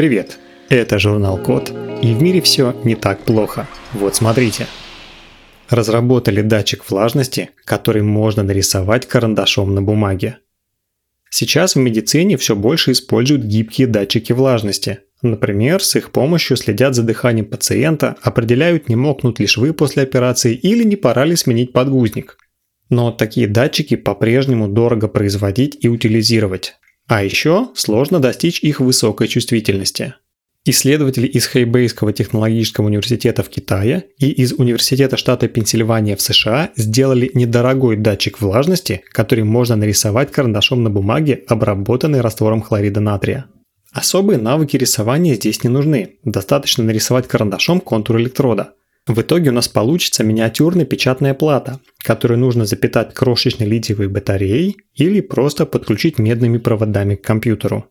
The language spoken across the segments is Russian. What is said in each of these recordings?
Привет! Это журнал Код, и в мире все не так плохо. Вот смотрите. Разработали датчик влажности, который можно нарисовать карандашом на бумаге. Сейчас в медицине все больше используют гибкие датчики влажности. Например, с их помощью следят за дыханием пациента, определяют, не мокнут ли швы после операции или не пора ли сменить подгузник. Но такие датчики по-прежнему дорого производить и утилизировать. А еще сложно достичь их высокой чувствительности. Исследователи из Хейбейского технологического университета в Китае и из Университета штата Пенсильвания в США сделали недорогой датчик влажности, который можно нарисовать карандашом на бумаге, обработанной раствором хлорида натрия. Особые навыки рисования здесь не нужны, достаточно нарисовать карандашом контур электрода. В итоге у нас получится миниатюрная печатная плата, которую нужно запитать крошечной литиевой батареей или просто подключить медными проводами к компьютеру.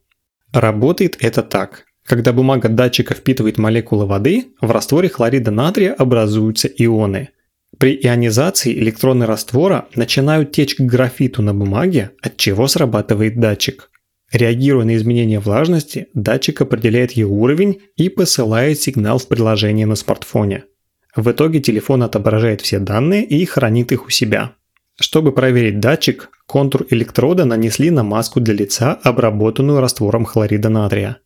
Работает это так. Когда бумага датчика впитывает молекулы воды, в растворе хлорида натрия образуются ионы. При ионизации электроны раствора начинают течь к графиту на бумаге, от чего срабатывает датчик. Реагируя на изменение влажности, датчик определяет ее уровень и посылает сигнал в приложение на смартфоне. В итоге телефон отображает все данные и хранит их у себя. Чтобы проверить датчик, контур электрода нанесли на маску для лица, обработанную раствором хлорида натрия.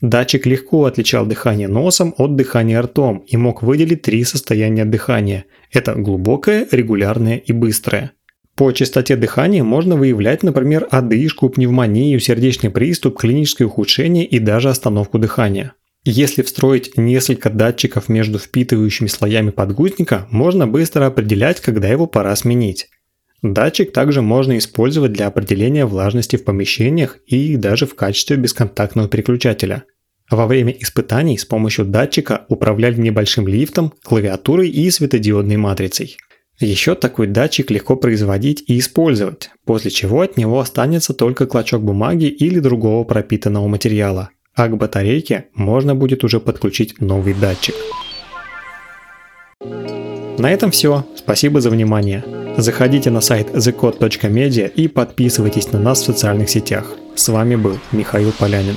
Датчик легко отличал дыхание носом от дыхания ртом и мог выделить три состояния дыхания. Это глубокое, регулярное и быстрое. По частоте дыхания можно выявлять, например, одышку, пневмонию, сердечный приступ, клиническое ухудшение и даже остановку дыхания. Если встроить несколько датчиков между впитывающими слоями подгузника, можно быстро определять, когда его пора сменить. Датчик также можно использовать для определения влажности в помещениях и даже в качестве бесконтактного переключателя. Во время испытаний с помощью датчика управляли небольшим лифтом, клавиатурой и светодиодной матрицей. Еще такой датчик легко производить и использовать, после чего от него останется только клочок бумаги или другого пропитанного материала, а к батарейке можно будет уже подключить новый датчик. На этом все. Спасибо за внимание. Заходите на сайт thecode.media и подписывайтесь на нас в социальных сетях. С вами был Михаил Полянин.